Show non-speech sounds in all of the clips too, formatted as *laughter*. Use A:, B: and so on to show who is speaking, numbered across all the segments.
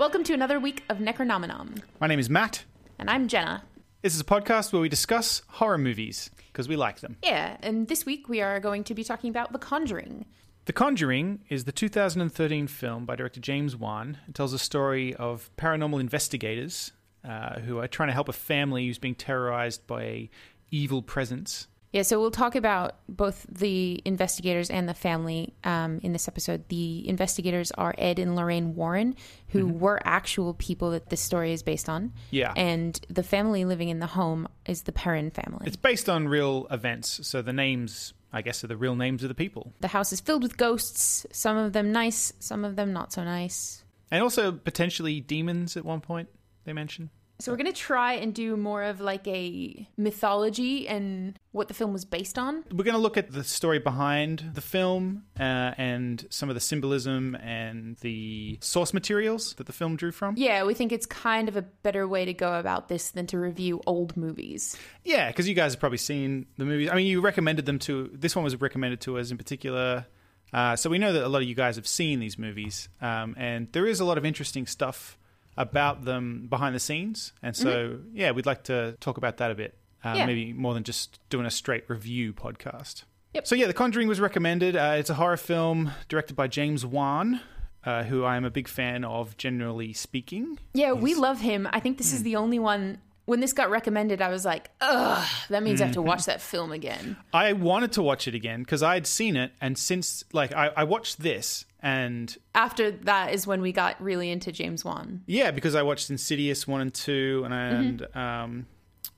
A: Welcome to another week of Necronominom.
B: My name is Matt.
A: And I'm Jenna.
B: This is a podcast where we discuss horror movies because we like them.
A: Yeah, and this week we are going to be talking about The Conjuring.
B: The Conjuring is the 2013 film by director James Wan. It tells a story of paranormal investigators uh, who are trying to help a family who's being terrorized by a evil presence.
A: Yeah, so we'll talk about both the investigators and the family um, in this episode. The investigators are Ed and Lorraine Warren, who were actual people that this story is based on.
B: Yeah.
A: And the family living in the home is the Perron family.
B: It's based on real events, so the names, I guess, are the real names of the people.
A: the house is filled with ghosts, some of them nice, some of them not so nice.
B: And also potentially demons at one point, they mention.
A: So we're going to try and do more of like a mythology and what the film was based on.
B: We're going to look at the story behind the film uh, and some of the symbolism and the source materials that the film drew from.
A: Yeah, we think it's kind of a better way to go about this than to review old movies.
B: Yeah, because you guys have probably seen the movies. I mean, you recommended them to. This one was recommended to us in particular. Uh, so we know that a lot of you guys have seen these movies, um, and there is a lot of interesting stuff about them behind the scenes. And so, yeah, we'd like to talk about that a bit. Uh,
A: Yeah.
B: Maybe more than just doing a straight review podcast.
A: Yep.
B: So yeah, The Conjuring was recommended. Uh, it's a horror film directed by James Wan, uh, who I am a big fan of, generally speaking.
A: Yeah, we love him. I think this is the only one. When this got recommended, I was like, ugh, that means I have to watch that film again.
B: I wanted to watch it again because I had seen it, and since like I, I watched this, and
A: After that is when we got really into James Wan.
B: yeah, because I watched Insidious one and two, and and um,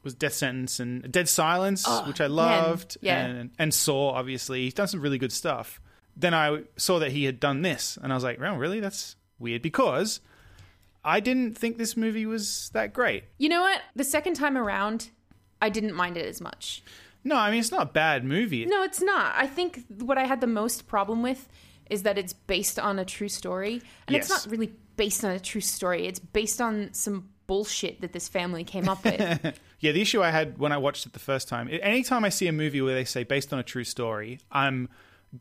B: was Death Sentence and Dead Silence, which I loved,
A: yeah.
B: and and Saw. Obviously, he's done some really good stuff. Then I saw that he had done this, and I was like, "Oh, really? That's weird." Because I didn't think this movie was that great.
A: You know what? The second time around, I didn't mind it as much.
B: No, I mean it's not a bad movie.
A: No, it's not. I think what I had the most problem with is that it's based on a true story. And it's not really based on a true story. It's based on some bullshit that this family came up with. *laughs*
B: Yeah, the issue I had when I watched it the first time. Anytime I see a movie where they say based on a true story, I'm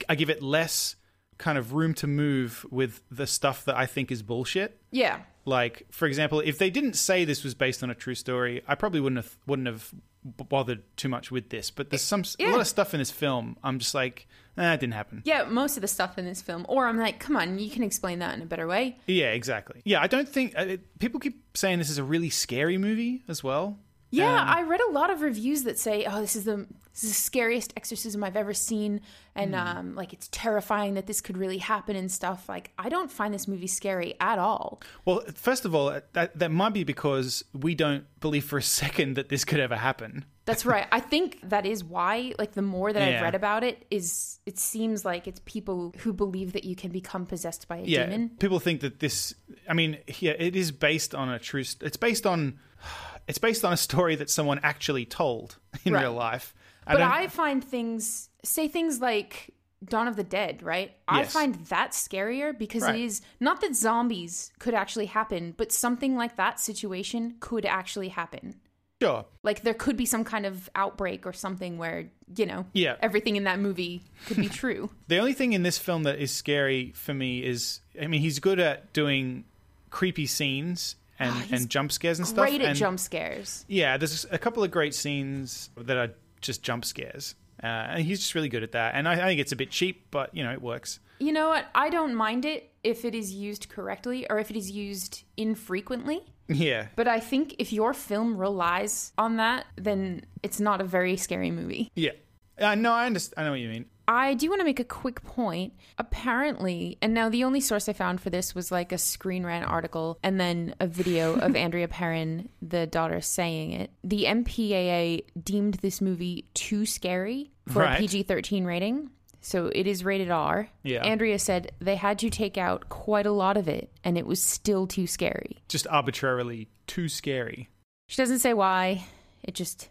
B: I give it less kind of room to move with the stuff that I think is bullshit.
A: yeah.
B: Like, for example, if they didn't say this was based on a true story, I probably wouldn't have wouldn't have bothered too much with this. But there's some a lot of stuff in this film. I'm just like, eh, didn't happen.
A: Yeah, most of the stuff in this film. Or I'm like, come on, you can explain that in a better way.
B: Yeah, exactly. Yeah, I don't think uh, it, people keep saying this is a really scary movie as well.
A: Yeah,
B: Um,
A: I read a lot of reviews that say, "Oh, this is the this is the scariest exorcism I've ever seen," and
B: Hmm.
A: um, like it's terrifying that this could really happen and stuff. Like, I don't find this movie scary at all.
B: Well, first of all, that that might be because we don't believe for a *laughs* second that this could ever happen.
A: That's right. I think that is why. Like, the more that I've read about it, is it seems like it's people who believe that you can become possessed by a
B: Yeah,
A: demon.
B: people think that this. I mean, yeah, it is based on a true. It's based on. *sighs* It's based on a story that someone actually told in
A: Right.
B: real life.
A: But I find things, say things like Dawn of the Dead, right? I find that scarier because
B: Right.
A: it is not that zombies could actually happen, but something like that situation could actually happen.
B: sure.
A: Like there could be some kind of outbreak or something where, you know,
B: Yeah.
A: everything in that movie could be *laughs* true.
B: The only thing in this film that is scary for me is, I mean, he's good at doing creepy scenes and, *gasps*
A: oh, he's
B: and jump scares and stuff.
A: Great at
B: and-
A: jump scares.
B: Yeah, there's a couple of great scenes that are just jump scares. Uh, and he's just really good at that. And I, I think it's a bit cheap, but, you know, it works.
A: You know what? I don't mind it if it is used correctly or if it is used infrequently.
B: Yeah.
A: But I think if your film relies on that, then it's not a very scary movie.
B: Yeah. Uh, no, I understand. I know what you mean.
A: I do want to make a quick point. Apparently, and now the only source I found for this was like a Screen Rant article and then a video of *laughs* Andrea Perron, the daughter, saying it. The MPAA deemed this movie too scary for
B: Right.
A: a PG 13 rating. So it is rated R.
B: Yeah.
A: Andrea said they had to take out quite a lot of it and it was still too scary.
B: Just arbitrarily too scary.
A: She doesn't say why. It just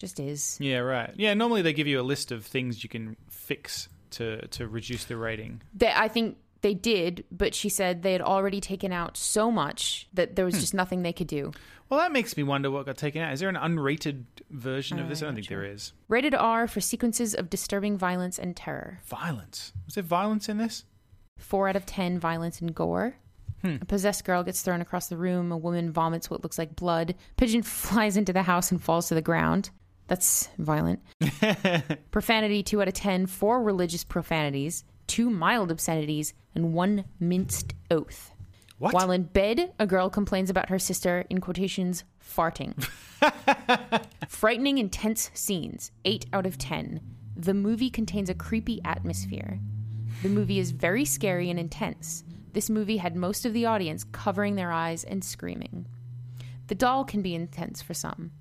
A: just is.
B: Yeah, right. Yeah, normally they give you a list of things you can fix to to reduce the rating.
A: They, I think they did, but she said they had already taken out so much that there was
B: Hmm.
A: just nothing they could do.
B: Well, that makes me wonder what got taken out. Is there an unrated version of this? I don't think there is.
A: Rated R for sequences of disturbing violence and terror.
B: Violence. Was there violence in this?
A: Four out of ten violence and gore. A possessed girl gets thrown across the room. A woman vomits what looks like blood. Pigeon *laughs* flies into the house and falls to the ground. That's violent. *laughs* Profanity 2 out of 10. Four religious profanities. Two mild obscenities. And one minced oath.
B: What?
A: While in bed, a girl complains about her sister, in quotations, farting. *laughs* Frightening, intense scenes. 8 out of 10. The movie contains a creepy atmosphere. The movie is very scary and intense. This movie had most of the audience covering their eyes and screaming. The doll can be intense for some.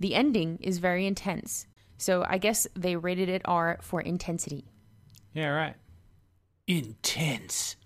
A: The ending is very intense. So I guess they rated it R for intensity.
B: yeah, right.
C: Intense.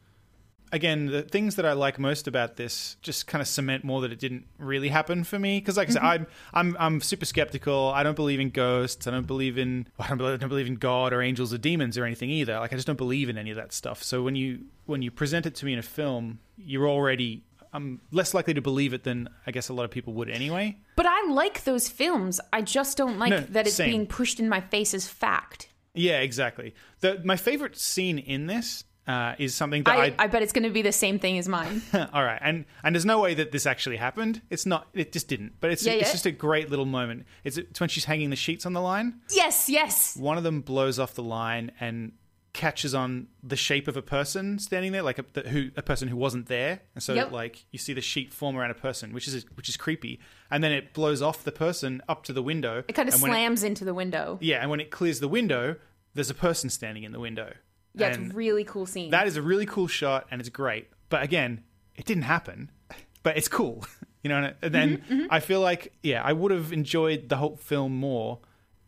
B: again, the things that I like most about this just kind of cement more that it didn't really happen for me. Because, like I said, mm-hmm. I'm I'm I'm super skeptical. I don't believe in ghosts. I don't believe in I don't believe, I don't believe in God or angels or demons or anything either. Like I just don't believe in any of that stuff. So when you when you present it to me in a film, you're already I'm less likely to believe it than I guess a lot of people would anyway.
A: But I like those films. I just don't like
B: No,
A: that it's
B: same.
A: being pushed in my face as fact.
B: Yeah, exactly. The my favorite scene in this. Uh, is something that
A: I,
B: I,
A: I bet it's going to be the same thing as mine. *laughs*
B: All right, and and there's no way that this actually happened. It's not. It just didn't. But it's
A: Yeah,
B: it's
A: yeah.
B: just a great little moment. It's, it's when she's hanging the sheets on the line.
A: yes, yes.
B: One of them blows off the line and catches on the shape of a person standing there, like a the, who a person who wasn't there, and so
A: Yep.
B: like you see the sheet form around a person, which is which is creepy, and then it blows off the person up to the window.
A: It kind of slams into the window.
B: yeah, and when it clears the window, there's a person standing in the window.
A: Yeah,
B: And
A: it's a really cool scene.
B: that is a really cool shot and it's great. But again, it didn't happen. *laughs* But it's cool. *laughs* You know, and then
A: Mm-hmm,
B: I feel like, yeah, I would have enjoyed the whole film more,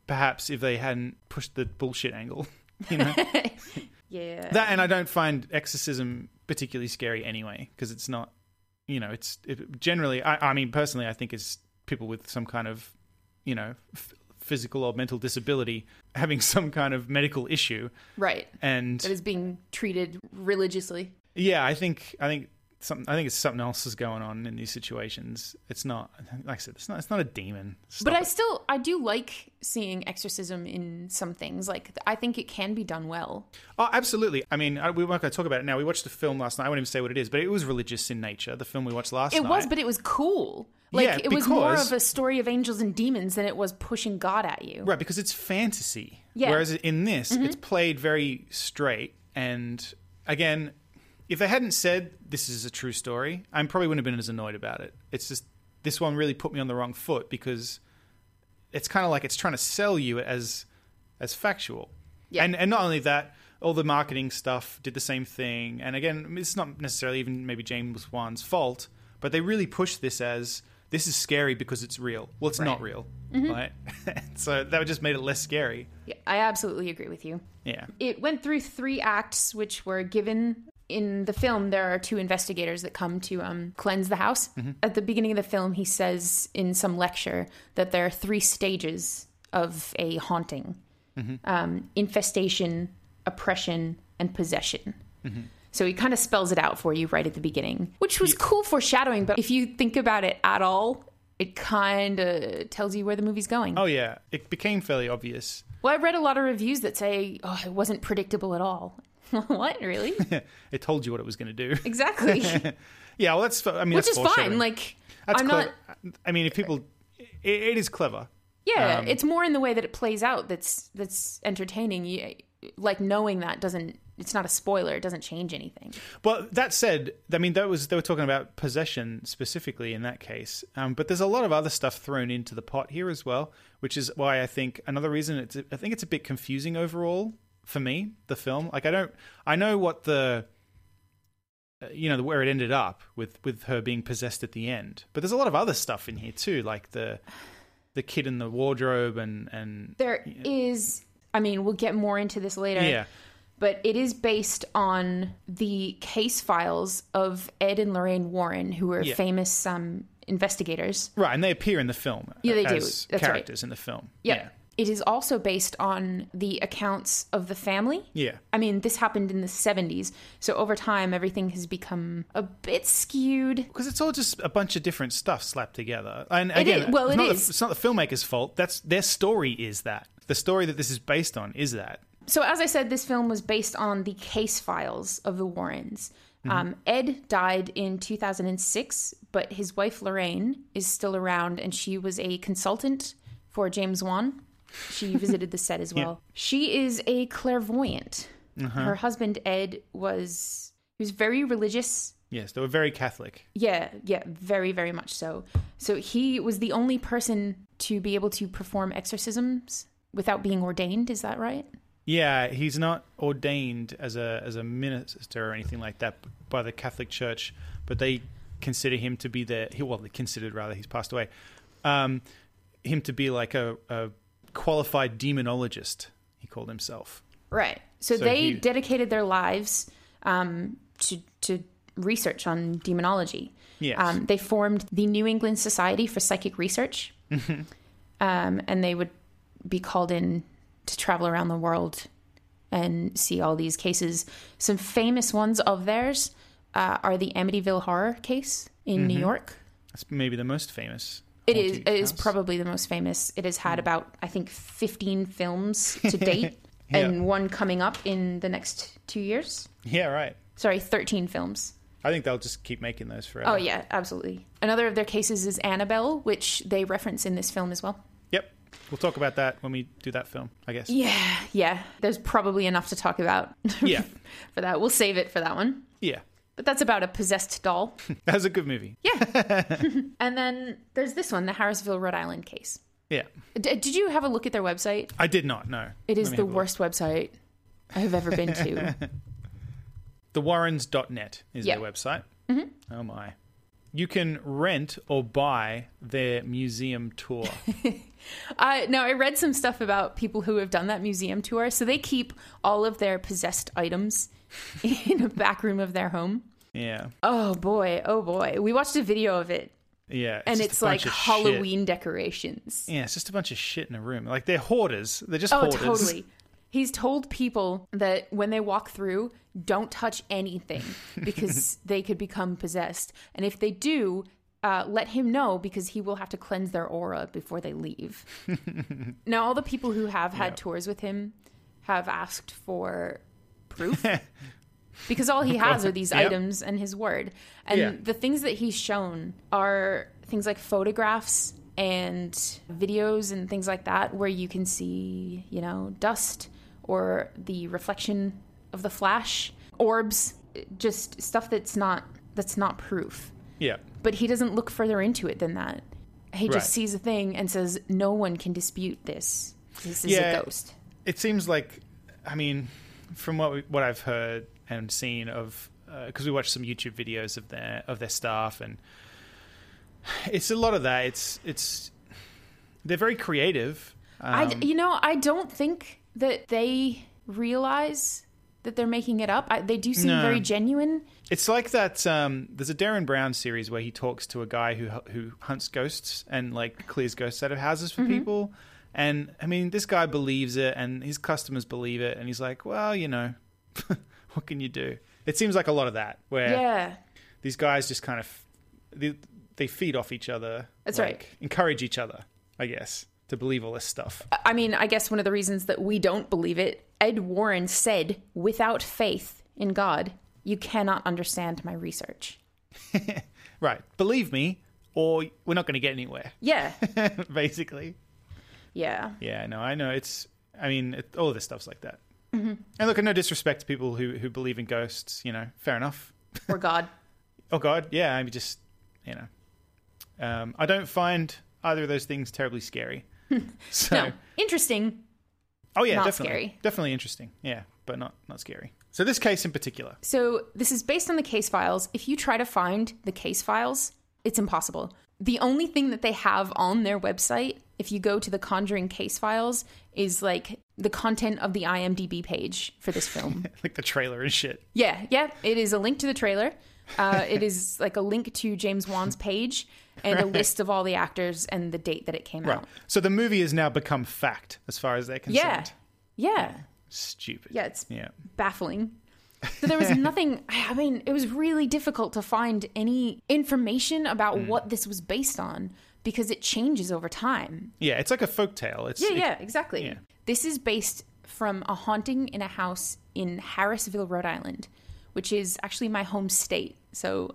B: perhaps if they hadn't pushed the bullshit angle. *laughs* You know, *laughs*
A: yeah.
B: that and I don't find exorcism particularly scary anyway because it's not, you know, it's it, generally. I, I mean, personally, I think it's people with some kind of, you know, f- physical or mental disability having some kind of medical issue,
A: right.
B: and
A: That is being treated religiously.
B: Yeah, I think I think something I think it's something else is going on in these situations. It's not like I said, it's not it's not a demon. Stop
A: But I
B: it.
A: still, I do like seeing exorcism in some things. Like, I think it can be done well.
B: oh, absolutely. I mean, I, we weren't going to talk about it now. We watched the film last night. I won't even say what it is, but it was religious in nature. The film we watched last night.
A: It
B: night.
A: was, but it was cool. Like,
B: Yeah,
A: it was more of a story of angels and demons than it was pushing God at you.
B: right because it's fantasy.
A: Yeah. Mm-hmm.
B: Whereas in this, it's played very straight. And again, if they hadn't said this is a true story, I probably wouldn't have been as annoyed about it. It's just this one really put me on the wrong foot because it's kind of like it's trying to sell you as as factual.
A: Yeah.
B: And and not only that, all the marketing stuff did the same thing. And again, it's not necessarily even maybe James Wan's fault, but they really pushed this as this is scary because it's real. Well, it's not
A: Right.
B: real, mm-hmm. right? *laughs* so that just made it less scary.
A: Yeah, I absolutely agree with you.
B: Yeah.
A: It went through three acts, which were given in the film. There are two investigators that come to um, cleanse the house. At the beginning of the film, he says in some lecture that there are three stages of a haunting um, infestation, oppression, and possession. So he kind of spells it out for you right at the beginning, which was cool foreshadowing. But if you think about it at all, it kind of tells you where the movie's going.
B: Oh yeah, it became fairly obvious.
A: Well, I read a lot of reviews that say, "Oh, it wasn't predictable at all." *laughs* what really? *laughs*
B: it told you what it was going to do.
A: exactly. *laughs*
B: yeah, well, that's. I mean,
A: Which
B: that's
A: is fine. Like,
B: that's
A: I'm
B: clever.
A: not.
B: I mean, if people, it, it is clever.
A: Yeah,
B: Um,
A: it's more in the way that it plays out that's that's entertaining. You, like knowing that doesn't. It's not a spoiler. It doesn't change anything.
B: But that said, I mean, that was they were talking about possession specifically in that case. Um, but there's a lot of other stuff thrown into the pot here as well, which is why I think another reason it's I think it's a bit confusing overall for me. The film, like I don't, I know what the, uh, you know, where it ended up with with her being possessed at the end, but there's a lot of other stuff in here too, like the the kid in the wardrobe and and
A: There is. I mean, we'll get more into this later.
B: yeah.
A: but it is based on the case files of Ed and Lorraine Warren, who were
B: Yeah.
A: famous um, investigators.
B: Right, and they appear in the film
A: Yeah, they do. That's right.
B: characters in the film.
A: Yep.
B: Yeah.
A: It is also based on the accounts of the family.
B: Yeah.
A: I mean, this happened in the 70s, so over time, everything has become a bit skewed.
B: because it's all just a bunch of different stuff slapped together. And again,
A: is- well,
B: it's,
A: it
B: not
A: is.
B: The, it's not the filmmaker's fault. That's their story. Is that the story that this is based on? Is that
A: So, as I said, this film was based on the case files of the Warrens. Um, Ed died in 2006, but his wife Lorraine is still around, and she was a consultant for James Wan. She visited the set as well. She is a clairvoyant. Her husband Ed was he was very religious.
B: Yes, they were very Catholic.
A: Yeah, yeah, very, very much so. So he was the only person to be able to perform exorcisms without being ordained. Is that right?
B: Yeah, he's not ordained as a as a minister or anything like that by the Catholic Church, but they consider him to be the he well they considered rather he's passed away, um, him to be like a, a qualified demonologist. He called himself.
A: Right. So,
B: So
A: they
B: he-
A: dedicated their lives um, to to research on demonology.
B: Yes.
A: Um, they formed the New England Society for Psychic Research,
B: Mm-hmm.
A: um, and they would be called in to travel around the world and see all these cases. Some famous ones of theirs uh, are the Amityville horror case in New York.
B: That's maybe the most famous.
A: It is
B: haunting
A: it is
B: house.
A: probably the most famous. It has had hmm. about I think 15 films *laughs* to date,
B: Yeah.
A: and one coming up in the next two years.
B: Yeah, right.
A: Sorry, 13 films.
B: I think they'll just keep making those forever.
A: Oh yeah, absolutely. Another of their cases is Annabelle, which they reference in this film as well.
B: Yep. We'll talk about that when we do that film, I guess.
A: Yeah, yeah. There's probably enough to talk about. *laughs*
B: Yeah.
A: for that, we'll save it for that one.
B: Yeah.
A: But that's about a possessed doll. *laughs*
B: That's a good movie.
A: Yeah. *laughs* *laughs* and then there's this one, the Harrisville, Rhode Island case.
B: Yeah.
A: D- did you have a look at their website?
B: I did not know.
A: It is the worst website I have ever been to.
B: Thewarrens.net is
A: Yeah.
B: their website. Mm-hmm. Oh my. You can rent or buy their museum tour.
A: Uh, no, I read some stuff about people who have done that museum tour. So they keep all of their possessed items in a back room of their home.
B: Yeah.
A: Oh boy, oh boy. We watched a video of it,
B: Yeah.
A: and it's like Halloween decorations.
B: Yeah, it's just a bunch of shit in a room. Like they're hoarders. They're just
A: Oh,
B: hoarders.
A: totally. He's told people that when they walk through, don't touch anything *laughs* because they could become possessed. And if they do, uh, let him know because he will have to cleanse their aura before they leave. *laughs* now, all the people who have had
B: Yeah.
A: tours with him have asked for proof *laughs* because all he has are these
B: Yep.
A: items and his word. And
B: Yeah.
A: the things that he's shown are things like photographs and videos and things like that where you can see, you know, dust or the reflection of the flash, orbs, just stuff that's not that's not proof.
B: Yeah.
A: But he doesn't look further into it than that. He
B: Right.
A: just sees a thing and says, "No one can dispute this. This is
B: Yeah.
A: a ghost."
B: It seems like, I mean, from what we, what I've heard and seen of, because we watched some YouTube videos of their of their staff, and it's a lot of that. It's it's they're very creative.
A: I,
B: Um,
A: you know, I don't think that they realize that they're making it up. I, they do seem
B: No.
A: very genuine.
B: It's like that. Um, there's a Derren Brown series where he talks to a guy who who hunts ghosts and like clears ghosts out of houses
A: Mm-hmm.
B: for people. And I mean, this guy believes it, and his customers believe it, and he's like, "Well, you know, *laughs* what can you do?" It seems like a lot of that, where
A: Yeah,
B: these guys just kind of they, they feed off each other.
A: That's
B: like,
A: right.
B: Encourage each other, I guess, to believe all this stuff.
A: I mean, I guess one of the reasons that we don't believe it, Ed Warren said, "Without faith in God, you cannot understand my research." *laughs*
B: Right? Believe me, or we're not going to get anywhere.
A: Yeah, *laughs*
B: Basically.
A: yeah,
B: Yeah, no, I know. It's, I mean, it, all of this stuff's like that.
A: Mm-hmm.
B: And look, no disrespect to people who, who believe in ghosts, you know, fair enough.
A: or God. *laughs*
B: Oh, God, yeah, I mean, just, you know. Um, I don't find either of those things terribly scary. *laughs* so,
A: No, interesting.
B: oh, yeah,
A: not
B: definitely.
A: scary.
B: Definitely interesting. Yeah, but not, not scary. So, this case in particular,
A: So this is based on the case files. If you try to find the case files, it's impossible. The only thing that they have on their website, if you go to the Conjuring case files, is like the content of the IMDb page for this film. *laughs*
B: like the trailer and shit.
A: yeah, yeah. It is a link to the trailer. Uh, it is like a link to James Wan's page and a list of all the actors and the date that it came
B: Right.
A: out.
B: So, the movie has now become fact as far as they're concerned.
A: Yeah, yeah,
B: Stupid.
A: yeah. It's
B: Yeah.
A: baffling. *laughs* So there was nothing. I mean, it was really difficult to find any information about
B: Hmm.
A: what this was based on because it changes over time.
B: Yeah, it's like a folk tale. It's,
A: Yeah, yeah, exactly.
B: yeah.
A: This is based from a haunting in a house in Harrisville, Rhode Island, which is actually my home state. So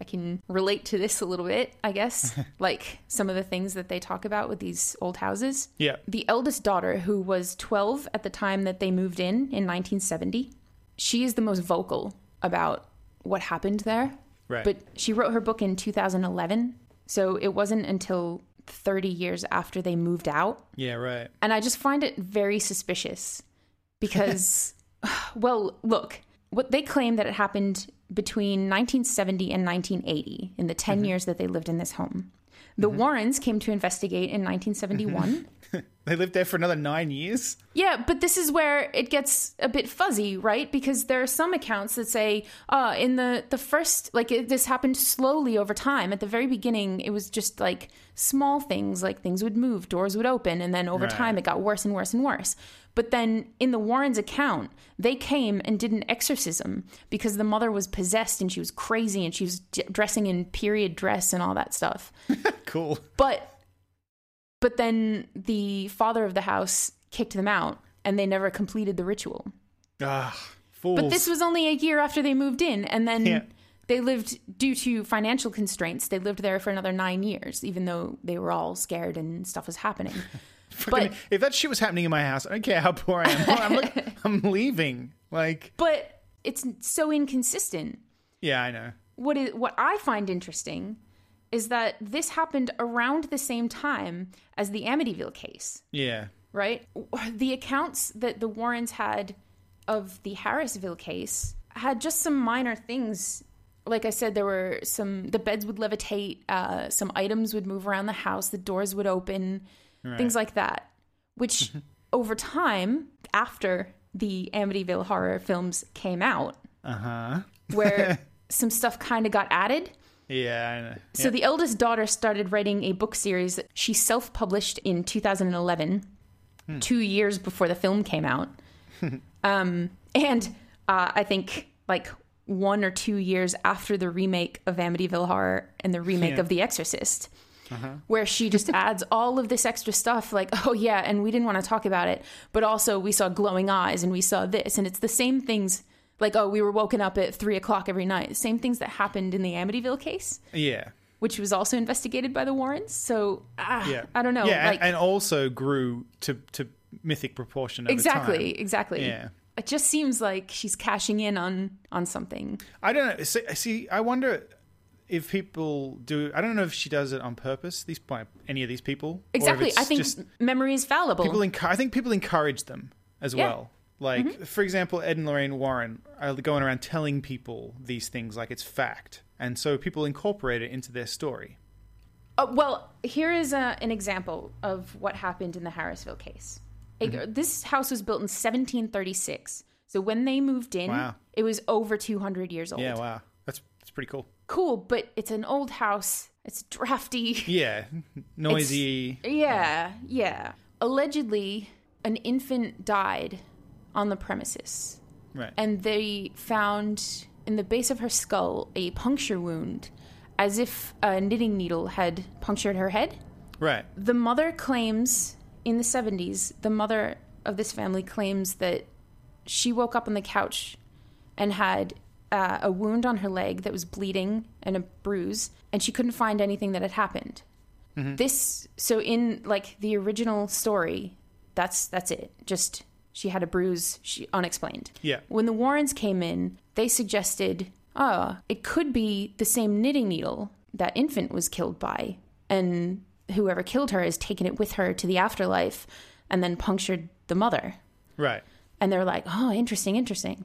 A: I can relate to this a little bit, I guess, *laughs* like some of the things that they talk about with these old houses.
B: Yeah.
A: The eldest daughter, who was 12 at the time that they moved in in 1970, she is the most vocal about what happened there.
B: Right.
A: But she wrote her book in 2011. So it wasn't until 30 years after they moved out.
B: Yeah, right.
A: And I just find it very suspicious because, *laughs* well, look, what they claim that it happened between 1970 and 1980 in the 10 mm-hmm. years that they lived in this home. The Warrens came to investigate in 1971. *laughs*
B: They lived there for another nine years.
A: Yeah, but this is where it gets a bit fuzzy, right? Because there are some accounts that say, uh, in the the first, like it, this happened slowly over time. At the very beginning, it was just like small things, like things would move, doors would open, and then over
B: Right.
A: time, it got worse and worse and worse. But then in the Warrens' account, they came and did an exorcism because the mother was possessed and she was crazy and she was d- dressing in period dress and all that stuff. *laughs*
B: Cool.
A: But but then the father of the house kicked them out and they never completed the ritual.
B: Ah, fools.
A: But this was only a year after they moved in and then
B: Yeah.
A: they lived due to financial constraints. They lived there for another 9 years even though they were all scared and stuff was happening. *laughs*
B: Fucking-
A: but-
B: if that shit was happening in my house, I don't care how poor I am. I'm, like, *laughs* I'm leaving. Like,
A: but it's so inconsistent.
B: yeah, I know.
A: What is what I find interesting is that this happened around the same time as the Amityville case.
B: Yeah.
A: right? The accounts that the Warrens had of the Harrisville case had just some minor things. Like I said, there were some, the beds would levitate, uh, some items would move around the house, the doors would open, things like that. Which over time, after the Amityville horror films came out,
B: Uh huh.
A: where *laughs* some stuff kind of got added.
B: Yeah, I know.
A: So the eldest daughter started writing a book series that she self-published in 2011, two years before the film came out. *laughs* um, and uh, I think like one or two years after the remake of Amityville Horror and the remake
B: Yeah.
A: of The Exorcist, where she just *laughs* adds all of this extra stuff like, oh yeah, and we didn't want to talk about it, but also we saw glowing eyes and we saw this, and it's the same things. Like, oh, we were woken up at three o'clock every night. Same things that happened in the Amityville case
B: Yeah.
A: which was also investigated by the Warrens. So ah,
B: Yeah.
A: I don't know.
B: Yeah,
A: like
B: and, and also grew to, to mythic proportion over
A: exactly,
B: time.
A: exactly.
B: Yeah.
A: It just seems like she's cashing in on on something.
B: I don't know. See, see, I wonder if people do. I don't know if she does it on purpose. These by any of these people.
A: Exactly. I think
B: just
A: memory is fallible.
B: people. Enc- I think people encourage them as
A: Yeah.
B: well. Like, for example, Ed and Lorraine Warren are going around telling people these things like it's fact, and so people incorporate it into their story.
A: Uh, well, here is a, an example of what happened in the Harrisville case. It-
B: Mm-hmm.
A: This house was built in 1736. So when they moved in,
B: Wow.
A: it was over 200 years old.
B: Yeah, wow, that's that's pretty cool.
A: Cool, but it's an old house. It's drafty. *laughs*
B: Yeah, noisy.
A: Yeah, yeah. Allegedly, an infant died on the premises,
B: right.
A: and they found in the base of her skull a puncture wound, as if a knitting needle had punctured her head.
B: right.
A: The mother claims in the 70s, the mother of this family claims that she woke up on the couch and had uh, a wound on her leg that was bleeding and a bruise, and she couldn't find anything that had happened. This so in like the original story, that's that's it. Just she had a bruise, she unexplained.
B: Yeah.
A: When the Warrens came in, they suggested, oh, it could be the same knitting needle that infant was killed by, and whoever killed her has taken it with her to the afterlife and then punctured the mother.
B: Right.
A: And they're like, oh, interesting, interesting.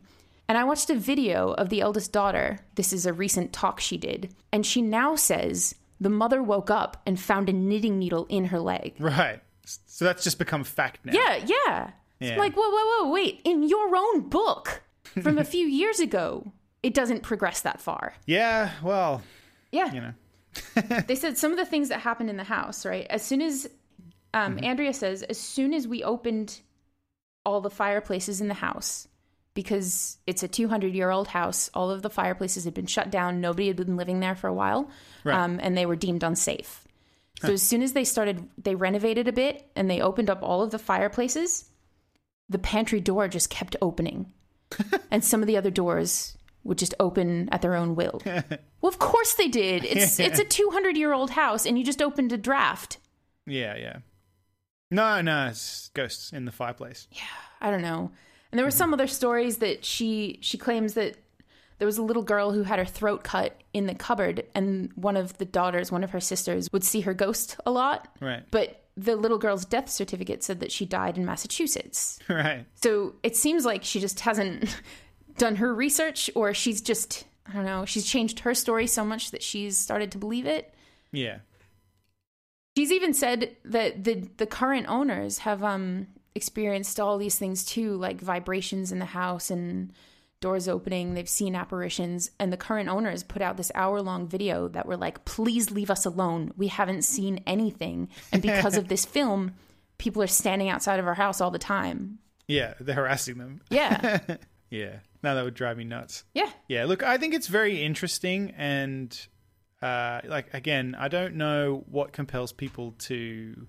A: And I watched a video of the eldest daughter. This is a recent talk she did. And she now says the mother woke up and found a knitting needle in her leg.
B: Right. So that's just become fact now.
A: Yeah, yeah.
B: Yeah.
A: like, whoa, whoa, whoa, wait. In your own book *laughs* from a few years ago, it doesn't progress that far.
B: Yeah. Well,
A: Yeah.
B: you know. *laughs*
A: they said some of the things that happened in the house, right? As soon as um, Andrea says, as soon as we opened all the fireplaces in the house, because it's a 200 year old house, all of the fireplaces had been shut down. Nobody had been living there for a while,
B: Right.
A: um, and they were deemed unsafe. So as soon as they started, they renovated a bit and they opened up all of the fireplaces. The pantry door just kept opening, *laughs* and some of the other doors would just open at their own will. *laughs* well, of course they did. It's it's a *laughs* 200 year old house, and you just opened a draft.
B: Yeah, yeah. No, no, it's ghosts in the fireplace.
A: Yeah, I don't know. And there were some other stories that she she claims that there was a little girl who had her throat cut in the cupboard, and one of the daughters, one of her sisters, would see her ghost a lot.
B: Right.
A: But the little girl's death certificate said that she died in Massachusetts. *laughs*
B: Right.
A: So it seems like she just hasn't *laughs* done her research, or she's just I don't know. She's changed her story so much that she's started to believe it.
B: Yeah.
A: She's even said that the the current owners have um experienced all these things too, like vibrations in the house and doors opening. They've seen apparitions, and the current owners put out this hour long video that were like, "Please leave us alone. We haven't seen anything." And because of *laughs* this film, people are standing outside of our house all the time.
B: Yeah, they're harassing them.
A: Yeah, *laughs*
B: Yeah. Now that would drive me nuts.
A: yeah,
B: Yeah, look, I think it's very interesting and uh like again, I don't know what compels people to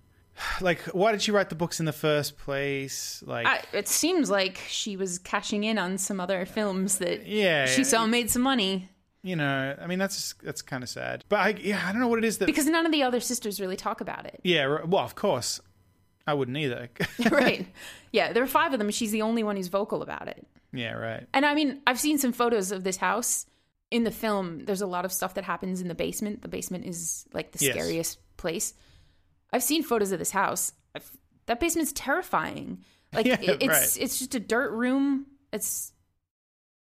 B: like why did she write the books in the first place? Like
A: I, it seems like she was cashing in on some other films that
B: yeah,
A: she saw made some money
B: you know, I mean that's that's kind of sad. But I yeah, I don't know what it is that
A: because none of the other sisters really talk about it.
B: Yeah, well, of course. I wouldn't either. *laughs* *laughs*
A: right. Yeah, there are five of them. She's the only one who's vocal about it.
B: yeah, right.
A: And I mean, I've seen some photos of this house. In the film, there's a lot of stuff that happens in the basement. The basement is like the
B: Yes.
A: scariest place. I've seen photos of this house. I've, that basement's terrifying. Like
B: Yeah,
A: it- it's
B: right.
A: it's just a dirt room. It's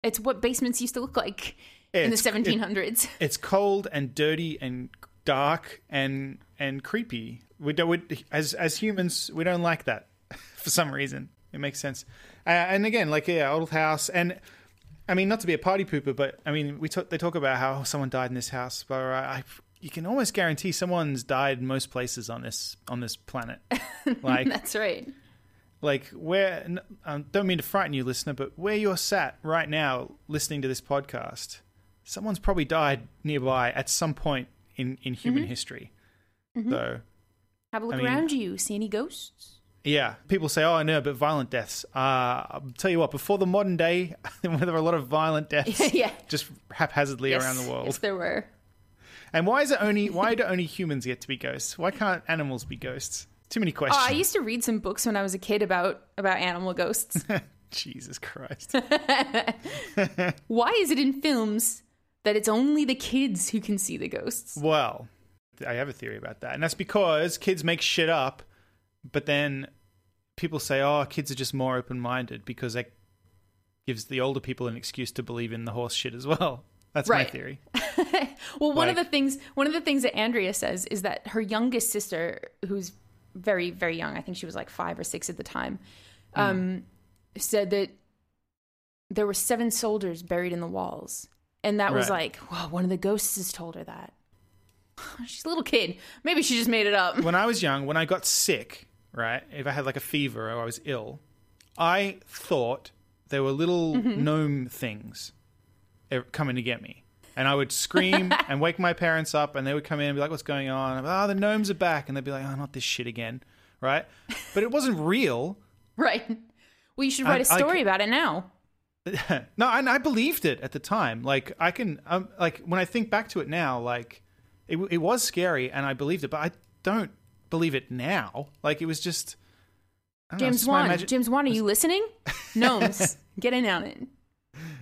A: it's what basements used to look like in the
B: It's- it-
A: 1700s. *laughs*
B: It's cold and dirty and dark and and creepy. We don't we, as as humans we don't like that *laughs* for some reason. It makes sense. Uh, and again, like yeah, old house and I mean not to be a party pooper, but I mean we talk, they talk about how someone died in this house, but I, I you can almost guarantee someone's died in most places on this on this planet. *laughs* Like
A: That's right.
B: like where um, don't mean to frighten you listener but where you're sat right now listening to this podcast someone's probably died nearby at some point in in human history so
A: Have a look
B: I mean-
A: around you. See any ghosts?
B: yeah people say oh no but violent deaths uh i'll tell you what before the modern day *laughs* there were a lot of violent *laughs* deaths
A: yeah.
B: just haphazardly
A: Yes,
B: around the world
A: Yes, there were.
B: And why is it only why do only humans get to be ghosts why can't animals be ghosts too many questions.
A: Oh, I used to read some books when I was a kid about about animal ghosts. *laughs*
B: jesus christ *laughs*
A: Why is it in films that it's only the kids who can see the ghosts?
B: Well, I have a theory about that. And that's because kids make shit up, but then people say, oh, kids are just more open minded because that gives the older people an excuse to believe in the horse shit as well. That's my theory. *laughs*
A: Well, one of the things one of the things that Andrea says is that her youngest sister, who's very very young, I think she was like five or six at the time, um, said that there were seven soldiers buried in the walls, and that was like, well, one of the ghosts has told her that. *sighs* She's a little kid. Maybe she just made it up.
B: When I was young, when I got sick, right, if I had like a fever or I was ill, I thought there were little
A: Mm-hmm.
B: gnome things Er, coming to get me. And I would scream *laughs* and wake my parents up, and they would come in and be like, "What's going on?" Like, "Oh, ah, the gnomes are back," and they'd be like, "Oh, not this shit again," right? But it wasn't real. *laughs*
A: Right. Well, you should write a
B: I- I
A: story
B: c-
A: about it now. *laughs*
B: no, and I believed it at the time. Like I can, um, like when I think back to it now, like it, it was scary, and I believed it, but I don't believe it now. Like it was just I know,
A: James Wan, James Wan, are you listening? Gnomes, get in on it.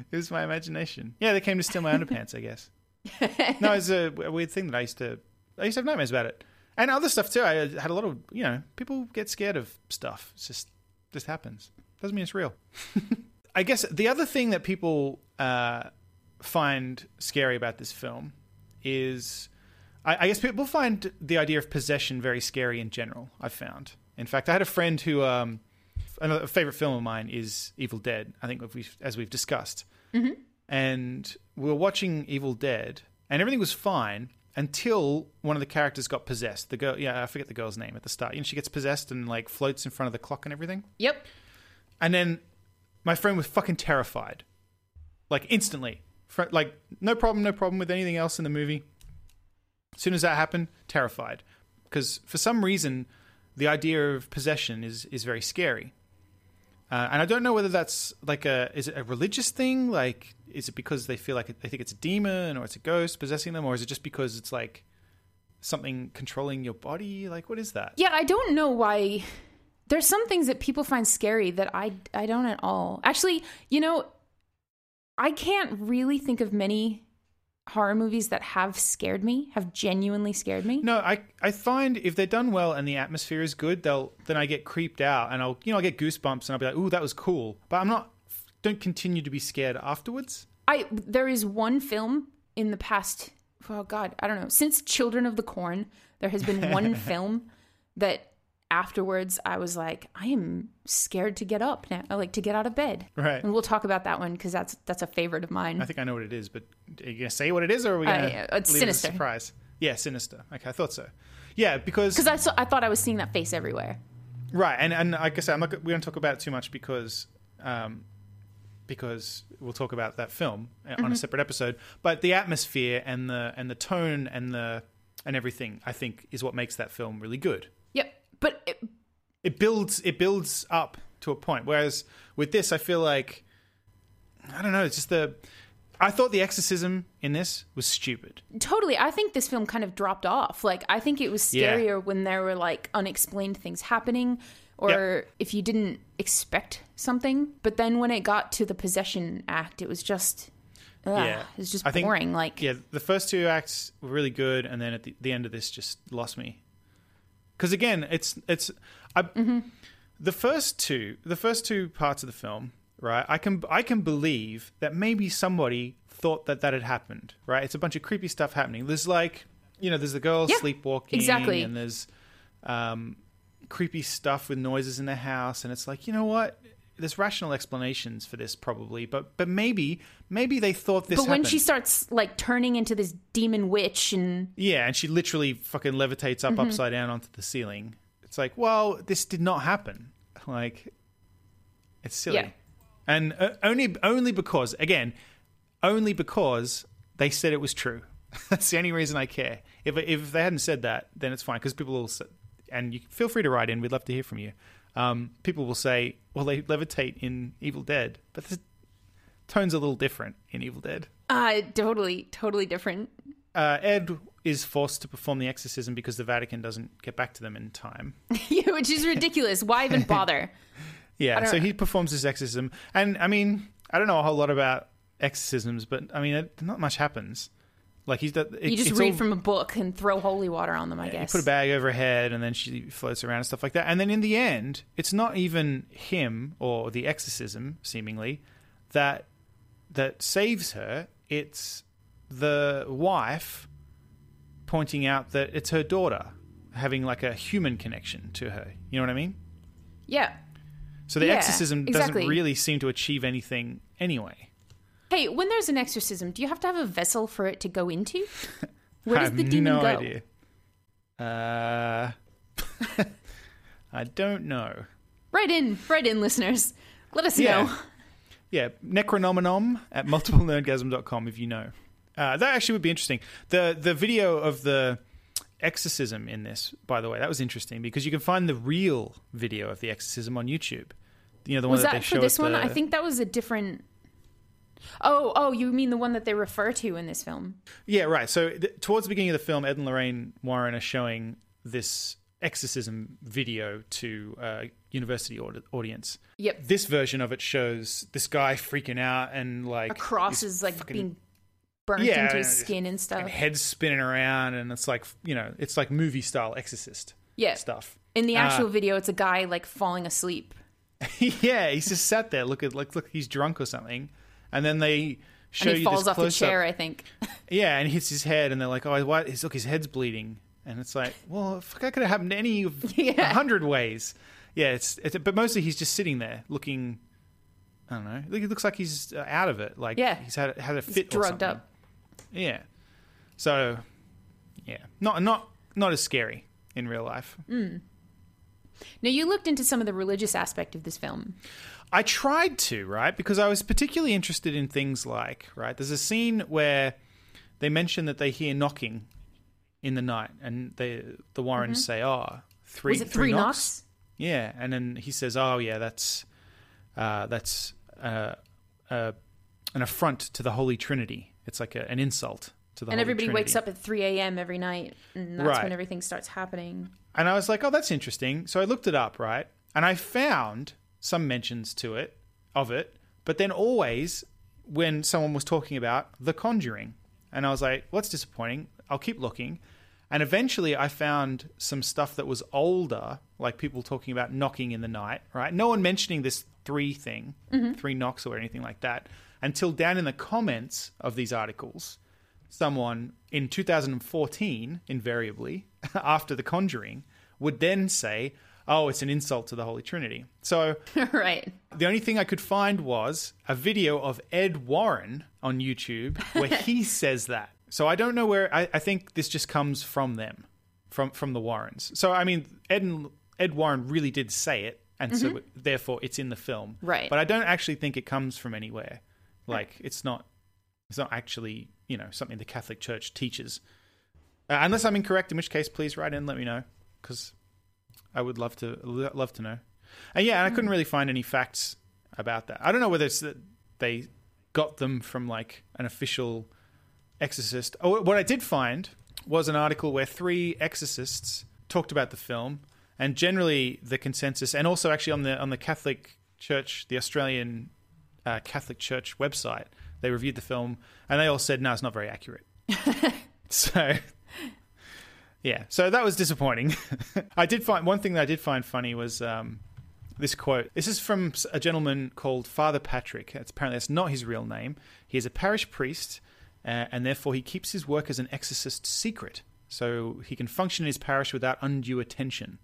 A: *laughs*
B: It was my imagination. Yeah, they came to steal my underpants. I guess. *laughs* No, it's a, a weird thing that I used to. I used to have nightmares about it, and other stuff too. I had a lot of you know people get scared of stuff. It's just just happens. Doesn't mean it's real. *laughs* I guess the other thing that people uh, find scary about this film is, I, I guess people find the idea of possession very scary in general. I've found. In fact, I had a friend who, um, another favorite film of mine is Evil Dead. I think we've, as we've discussed, Mm-hmm. and we were watching Evil Dead, and everything was fine until one of the characters got possessed. The girl, yeah, I forget the girl's name at the start. You know, she gets possessed and like floats in front of the clock and everything.
A: Yep.
B: And then my friend was fucking terrified, like instantly. Like no problem, no problem with anything else in the movie. As soon as that happened, terrified, because for some reason, the idea of possession is is very scary. Uh, and I don't know whether that's like a is it a religious thing? Like, is it because they feel like they think it's a demon or it's a ghost possessing them, or is it just because it's like something controlling your body? Like, what is that?
A: Yeah, I don't know why. There's some things that people find scary that I I don't at all. Actually, you know, I can't really think of many horror movies that have scared me, have genuinely scared me.
B: No, I I find if they're done well and the atmosphere is good, they'll then I get creeped out and I'll you know I get goosebumps and I'll be like, ooh, that was cool, but I'm not don't continue to be scared afterwards.
A: I there is one film in the past oh god, I don't know, since Children of the Corn, there has been one *laughs* film that afterwards I was like, I am scared to get up now, like to get out of bed.
B: Right.
A: And we'll talk about that one because that's that's a favorite of mine.
B: I think I know what it is, but are you gonna say what it is, or are we gonna
A: Uh, it's
B: leave it a surprise? Yeah, sinister. Okay, I thought so. Yeah, because
A: Because I saw, I thought I was seeing that face everywhere.
B: Right, and and like I said, I'm not. We don't talk about it too much because, um, because we'll talk about that film uh,
A: Mm-hmm.
B: on a separate episode. But the atmosphere and the and the tone and the and everything, I think, is what makes that film really good.
A: Yep. But it,
B: It builds it builds up to a point. Whereas with this, I feel like I don't know. It's just the. I thought the exorcism in this was stupid.
A: totally, I think this film kind of dropped off. Like I think it was
B: Yeah.
A: scarier when there were like unexplained things happening, or if you didn't expect something. But then when it got to the possession act, it was just. Ugh,
B: Yeah.
A: it was just
B: I think-
A: boring. like
B: Yeah, the first two acts were really good, and then at the, the end of this just lost me. Because again, it's it's I, the first two the first two parts of the film, right? I can I can believe that maybe somebody thought that that had happened, right? It's a bunch of creepy stuff happening. There's like you know, there's the girl
A: Yeah,
B: sleepwalking,
A: exactly.
B: and there's um, creepy stuff with noises in the house, and it's like you know what. There's rational explanations for this, probably, but but maybe maybe they thought this.
A: but when
B: happened.
A: she starts like turning into this demon witch and
B: Yeah, and she literally fucking levitates
A: Mm-hmm.
B: up upside down onto the ceiling. It's like, well, this did not happen. Like, it's silly,
A: Yeah.
B: and uh, only only because again, only because they said it was true. *laughs* That's the only reason I care. If if they hadn't said that, then it's fine because people will. And you feel free to write in. We'd love to hear from you. Um, people will say, well, they levitate in Evil Dead, but the tone's a little different in Evil Dead.
A: uh totally totally different.
B: uh, Ed is forced to perform the exorcism because the Vatican doesn't get back to them in time. *laughs*
A: which is ridiculous. Why even *laughs* bother?
B: Yeah, so he performs this exorcism, and I mean, I don't know a whole lot about exorcisms, but I mean, it, not much happens. Like he's it,
A: You just
B: it's
A: read
B: all-
A: from a book and throw holy water on them, I
B: You
A: guess.
B: put a bag over her head, and then she floats around and stuff like that. And then in the end, it's not even him or the exorcism, seemingly, that that saves her. It's the wife pointing out that it's her daughter having like a human connection to her. You know what I mean?
A: yeah.
B: So the
A: Yeah,
B: exorcism
A: exactly.
B: doesn't really seem to achieve anything anyway.
A: Hey, when there's an exorcism, do you have to have a vessel for it to go into? *laughs* Where does the demon
B: no
A: go?
B: idea. Uh, *laughs* I don't know.
A: Right in, right in, listeners. Let us
B: Yeah.
A: know.
B: Yeah, Necronomenom at multiplenerdgasm.com if you know. Uh, that actually would be interesting. The the video of the exorcism in this, by the way, that was interesting because you can find the real video of the exorcism on YouTube. You know the
A: Was
B: one that,
A: that
B: they
A: for
B: show
A: this one?
B: the-
A: I think that was a different. Oh, oh, you mean the one that they refer to in this film?
B: Yeah, right. So th- towards the beginning of the film, Ed and Lorraine Warren are showing this exorcism video to a university aud- audience.
A: Yep.
B: This version of it shows this guy freaking out and like
A: A cross is like
B: fucking-
A: being burnt
B: Yeah,
A: into his skin and stuff.
B: and heads spinning around, and it's like you know, it's like movie style Exorcist
A: yeah.
B: stuff.
A: In the actual
B: Uh,
A: video, it's a guy like falling asleep. *laughs*
B: yeah, he's just sat there, look at like look, he's drunk or something, and then they show
A: And he
B: you
A: falls
B: this
A: off the chair, I think. *laughs*
B: Yeah, and hits his head, and they're like, "Oh, what? His, look, his head's bleeding." And it's like, well, fuck, that could have happened any of *laughs* a
A: Yeah.
B: hundred ways. Yeah, it's, it's but mostly he's just sitting there looking. I don't know. It looks like he's uh, out of it. Like
A: Yeah.
B: he's had had a fit or
A: drugged up.
B: Yeah. So, yeah, not not not as scary in real life.
A: Mm. Now, you looked into some of the religious aspect of this film.
B: I tried to, right? Because I was particularly interested in things like, right? There's a scene where they mention that they hear knocking in the night, and they the Warrens say, "Oh, three,
A: Mm-hmm. Was it three knocks?
B: Yeah, and then he says, "Oh, yeah, that's uh, that's uh, uh, an affront to the Holy Trinity. It's like a, an insult to the
A: and
B: Holy
A: everybody
B: Trinity.
A: wakes up at 3 a.m. every night, and that's
B: Right.
A: when everything starts happening.
B: And I was like, oh, that's interesting. So I looked it up, right? And I found some mentions to it, of it, but then always when someone was talking about The Conjuring. And I was like, well, that's disappointing. I'll keep looking. And eventually I found some stuff that was older, like people talking about knocking in the night, right? No one mentioning this three thing, mm-hmm. three knocks or anything like that, until down in the comments of these articles someone in 2014, invariably, *laughs* after The Conjuring, would then say, oh, it's an insult to the Holy Trinity. So *laughs*
A: right.
B: the only thing I could find was a video of Ed Warren on YouTube where he *laughs* says that. So I don't know where, I, I think this just comes from them, from, from the Warrens. So, I mean, Ed, and, Ed Warren really did say it, and so therefore it's in the film.
A: Right.
B: But I don't actually think it comes from anywhere. Like, it's not it's not actually, you know, something the Catholic Church teaches. Uh, unless I'm incorrect, in which case, please write in and let me know, because I would love to love to know. And yeah, and I couldn't really find any facts about that. I don't know whether it's that they got them from like an official exorcist. Oh, what I did find was an article where three exorcists talked about the film, and generally the consensus, and also actually on the on the Catholic Church, the Australian uh, Catholic Church website, they reviewed the film, and they all said, "No, it's not very accurate." *laughs* so, yeah, so that was disappointing. *laughs* I did find one thing that I did find funny was um, this quote. This is from a gentleman called Father Patrick. It's, apparently, that's not his real name. He is a parish priest, uh, and therefore he keeps his work as an exorcist secret, so he can function in his parish without undue attention.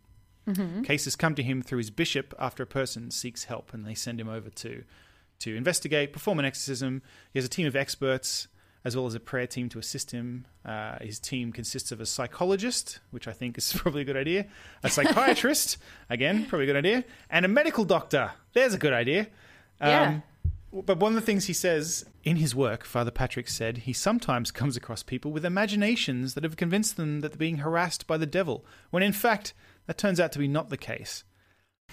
B: Cases come to him through his bishop after a person seeks help, and they send him over to to investigate, perform an exorcism. He has a team of experts as well as a prayer team to assist him. Uh, his team consists of a psychologist, which I think is *laughs* probably a good idea, a psychiatrist, *laughs* again, probably a good idea, and a medical doctor. There's a good idea.
A: Yeah.
B: But one of the things he says in his work, Father Patrick said, he sometimes comes across people with imaginations that have convinced them that they're being harassed by the devil, when in fact, that turns out to be not the case.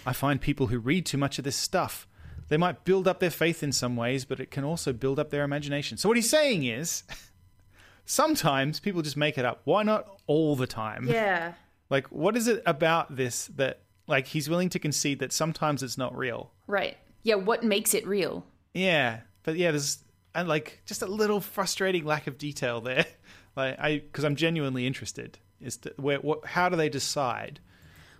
B: I find people who read too much of this stuff. They might build up their faith in some ways, but it can also build up their imagination. So, what he's saying is *laughs* sometimes people just make it up. Why not all the time?
A: Yeah.
B: Like, what is it about this that, like, he's willing to concede that sometimes it's not real?
A: Right. Yeah. What makes it real?
B: Yeah, but yeah, there's and like just a little frustrating lack of detail there. *laughs* Like I, because I'm genuinely interested. Is to, where what? How do they decide?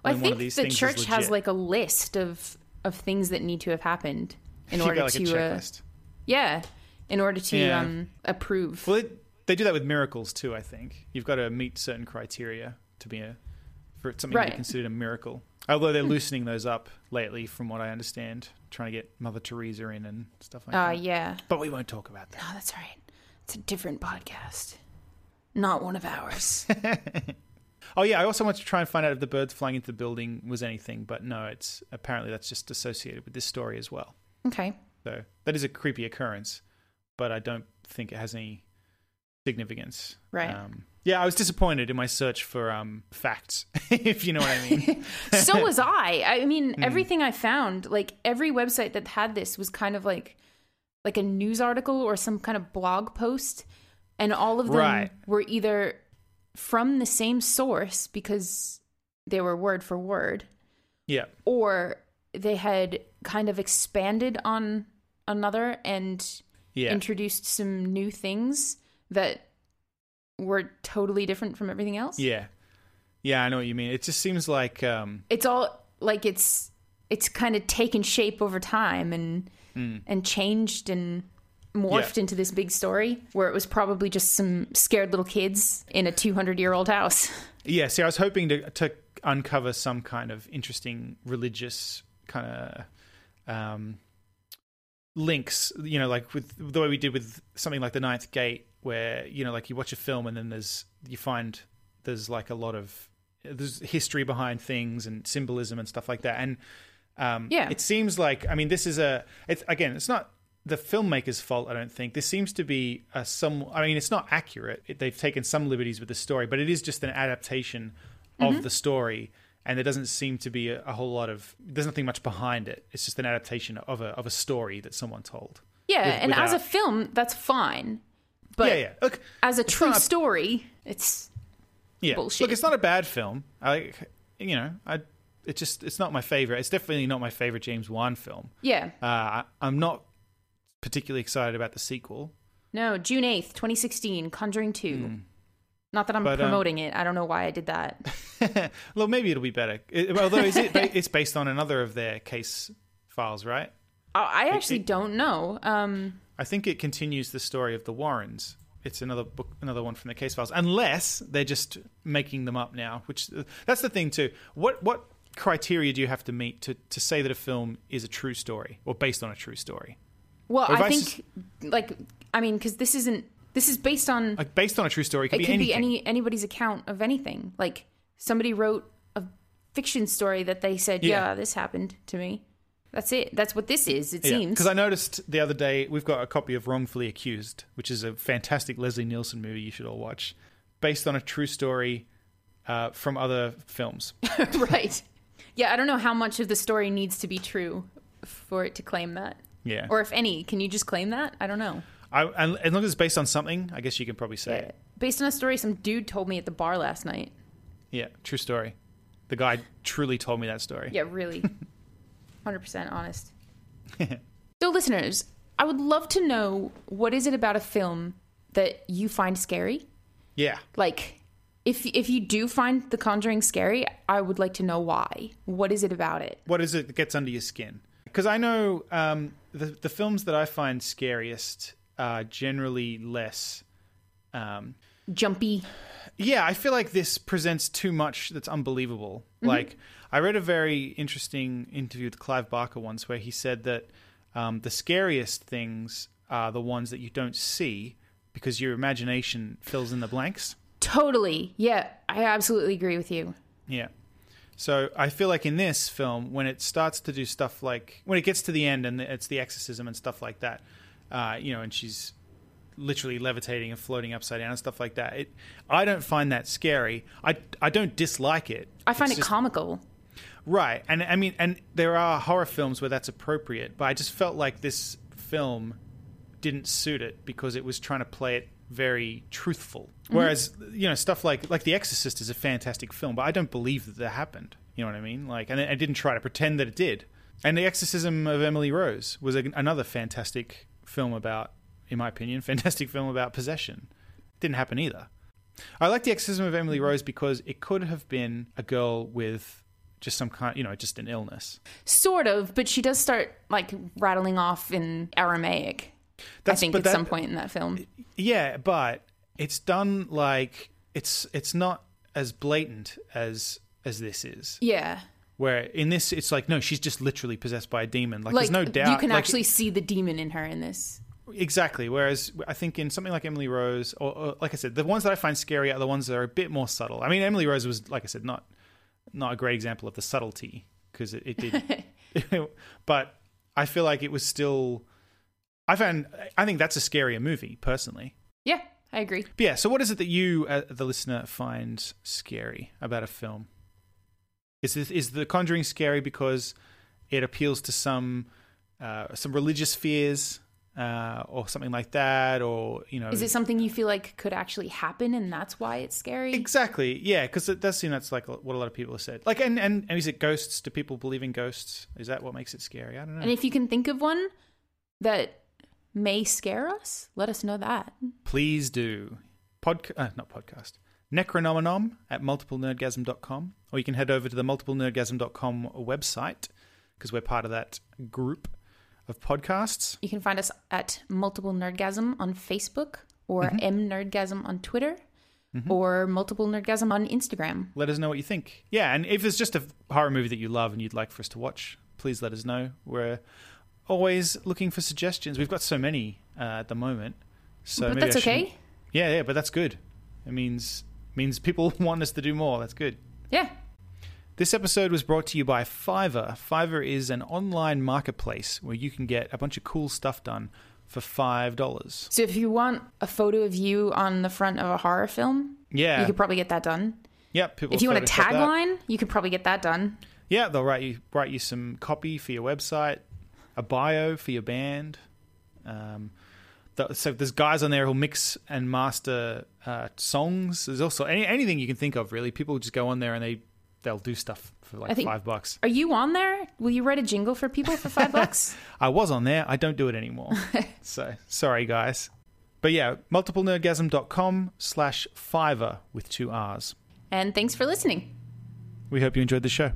A: Well, I
B: when one of
A: think the church has like a list of of things that need to have happened in
B: You've
A: order
B: like a
A: to uh, yeah, in order to
B: Yeah.
A: um approve.
B: Well, it, they do that with miracles too. I think you've got to meet certain criteria to be a for something to
A: Right.
B: be considered a miracle. Although they're loosening those up lately, from what I understand, trying to get Mother Teresa in and stuff like
A: Uh
B: that.
A: yeah.
B: But we won't talk about that.
A: Oh, that's right. It's a different podcast. Not one of ours. *laughs*
B: Oh yeah, I also want to try and find out if the birds flying into the building was anything, but no, it's apparently that's just associated with this story as well.
A: okay.
B: So that is a creepy occurrence, but I don't think it has any significance.
A: Right.
B: Um, yeah, I was disappointed in my search for um, facts, *laughs* if you know what I mean. *laughs*
A: so was I. I mean,
B: Hmm.
A: everything I found, like every website that had this was kind of like like a news article or some kind of blog post and all of them
B: Right.
A: were either from the same source because they were word for word
B: yeah,
A: or they had kind of expanded on another and
B: yeah,
A: introduced some new things that were totally different from everything else.
B: yeah, yeah. I know what you mean. It just seems like um,
A: It's all like it's it's kind of taken shape over time and and changed and morphed
B: Yeah.
A: into this big story where it was probably just some scared little kids in a 200 year old house. *laughs*
B: Yeah, see, I was hoping to to uncover some kind of interesting religious kind of um, links. You know, like with the way we did with something like the Ninth Gate, where you know, like you watch a film and then there's you find there's like a lot of there's history behind things and symbolism and stuff like that. And um,
A: Yeah.
B: it seems like I mean, this is a it's again, it's not the filmmaker's fault. I don't think this seems to be a some. I mean, it's not accurate. It, they've taken some liberties with the story, but it is just an adaptation of the story. and there doesn't seem to be a, a whole lot of there's nothing much behind it. It's just an adaptation of a of a story that someone told.
A: Yeah,
B: With-
A: and as a film, that's fine. But
B: yeah, yeah. Look,
A: as a true
B: a-
A: story, it's
B: yeah.
A: bullshit.
B: Look, it's not a bad film. I, you know, I. It just it's not my favorite. It's definitely not my favorite James Wan film.
A: yeah.
B: Uh, I, I'm not particularly excited about the sequel.
A: No, June 8th, 2016, Conjuring 2. Not that I'm.
B: But, um,
A: promoting it. I don't know why I did that. *laughs*
B: well, maybe it'll be better. It- although is it, it's based on another of their case files, right?
A: I I actually
B: it-
A: don't know. Um,
B: I think it continues the story of the Warrens. It's another book, another one from the case files, unless they're just making them up now. Which that's the thing too. What what criteria do you have to meet to, to say that a film is a true story or based on a true story?
A: Well, I
B: I
A: think, like, I mean, because this isn't, this is based on,
B: Like based on a true story, it could
A: it
B: be
A: could be any anybody's account of anything. Like, somebody wrote a fiction story that they said,
B: Yeah.
A: yeah, this happened to me. That's it. That's what this is, it seems.
B: Because I noticed the other day we've got a copy of Wrongfully Accused, which is a fantastic Leslie Nielsen movie you should all watch, based on a true story uh, from other films. *laughs*
A: right. Yeah, I don't know how much of the story needs to be true for it to claim that.
B: Yeah.
A: Or if any, can you just claim that? I don't know.
B: I, and as long as it's based on something, I guess you can probably say it.
A: Based on a story some dude told me at the bar last night.
B: Yeah, true story. The guy truly told me that story.
A: Yeah, really. *laughs* 100% honest. *laughs* so, listeners, I would love to know what is it about a film that you find scary?
B: Yeah.
A: Like, if if you do find The Conjuring scary, I would like to know why. What is it about it?
B: What is it that gets under your skin? Because I know um, the the films that I find scariest are generally less. Um,
A: Jumpy.
B: yeah, I feel like this presents too much that's unbelievable. Like I read a very interesting interview with Clive Barker once where he said that um, the scariest things are the ones that you don't see because your imagination fills in the blanks.
A: Totally. Yeah, I absolutely agree with you.
B: Yeah. So I feel like in this film, when it starts to do stuff like when it gets to the end and it's the exorcism and stuff like that, uh, you know, and she's literally levitating and floating upside down and stuff like that. It, I don't find that scary. I, I don't dislike it.
A: I find
B: It's
A: it
B: just-
A: comical.
B: Right. And I mean, and there are horror films where that's appropriate, but I just felt like this film didn't suit it because it was trying to play it very truthful. Mm-hmm. Whereas, you know, stuff like like The Exorcist is a fantastic film, but I don't believe that that happened. You know what I mean? Like, and I didn't try to pretend that it did. And The Exorcism of Emily Rose was a, another fantastic film about, in my opinion, *laughs* fantastic film about possession. Didn't happen either. I like The Exorcism of Emily Rose because it could have been a girl with just some kind, you know, just an illness.
A: Sort of, but she does start like rattling off in Aramaic. I
B: That's-
A: think at
B: that-
A: some point in that film.
B: Yeah, but it's done like it's it's not as blatant as as this is.
A: Yeah.
B: Where in this it's like no, she's just literally possessed by a demon. Like,
A: Like
B: there's no doubt
A: you can
B: like,
A: actually see the demon in her in this.
B: exactly. Whereas I think in something like Emily Rose, or, or like I said, the ones that I find scary are the ones that are a bit more subtle. I mean, Emily Rose was like I said, not not a great example of the subtlety because it, it did, *laughs* *laughs* but I feel like it was still. I found I think that's a scarier movie personally.
A: Yeah, I agree.
B: But yeah, so what is it that you, uh, the listener, find scary about a film? Is this, is The Conjuring scary because it appeals to some uh, some religious fears uh, or something like that, or you know?
A: Is it something you feel like could actually happen and that's why it's scary?
B: exactly? Yeah, because it does seem that's like what a lot of people have said. Like, and, and and is it ghosts? Do people believe in ghosts? Is that what makes it scary? I don't know.
A: And if you can think of one that may scare us, let us know that.
B: please do. Podca- uh, not podcast. Necronominom at multiplenerdgasm.com or you can head over to the multiplenerdgasm.com website because we're part of that group of podcasts.
A: You can find us at Multiple Nerdgasm on Facebook or
B: Mm-hmm.
A: M Nerdgasm on Twitter or Multiple Nerdgasm on Instagram.
B: let us know what you think. Yeah and if it's just a horror movie that you love and you'd like for us to watch please let us know. We're always looking for suggestions we've got so many uh, at the moment so
A: but that's okay.
B: yeah yeah but that's good it means means people *laughs* want us to do more that's good
A: Yeah.
B: This episode was brought to you by Fiverr. Fiverr is an online marketplace where you can get a bunch of cool stuff done for $5.
A: So if you want a photo of you on the front of a horror film,
B: Yeah.
A: you could probably get that done.
B: Yep. People
A: if you want a tagline, you could probably get that done.
B: Yeah, they'll write you write you some copy for your website, a bio for your band. Um, th- so there's guys on there who'll mix and master uh, songs. There's also any, anything you can think of. Really, people just go on there and they they'll do stuff for like
A: think-
B: five bucks.
A: Are you on there? Will you write a jingle for people for five bucks? *laughs*
B: I was on there. I don't do it anymore. *laughs* so sorry, guys. But yeah, multiplenerdgasm.com slash Fiverr with two R's.
A: And thanks for listening.
B: We hope you enjoyed the show.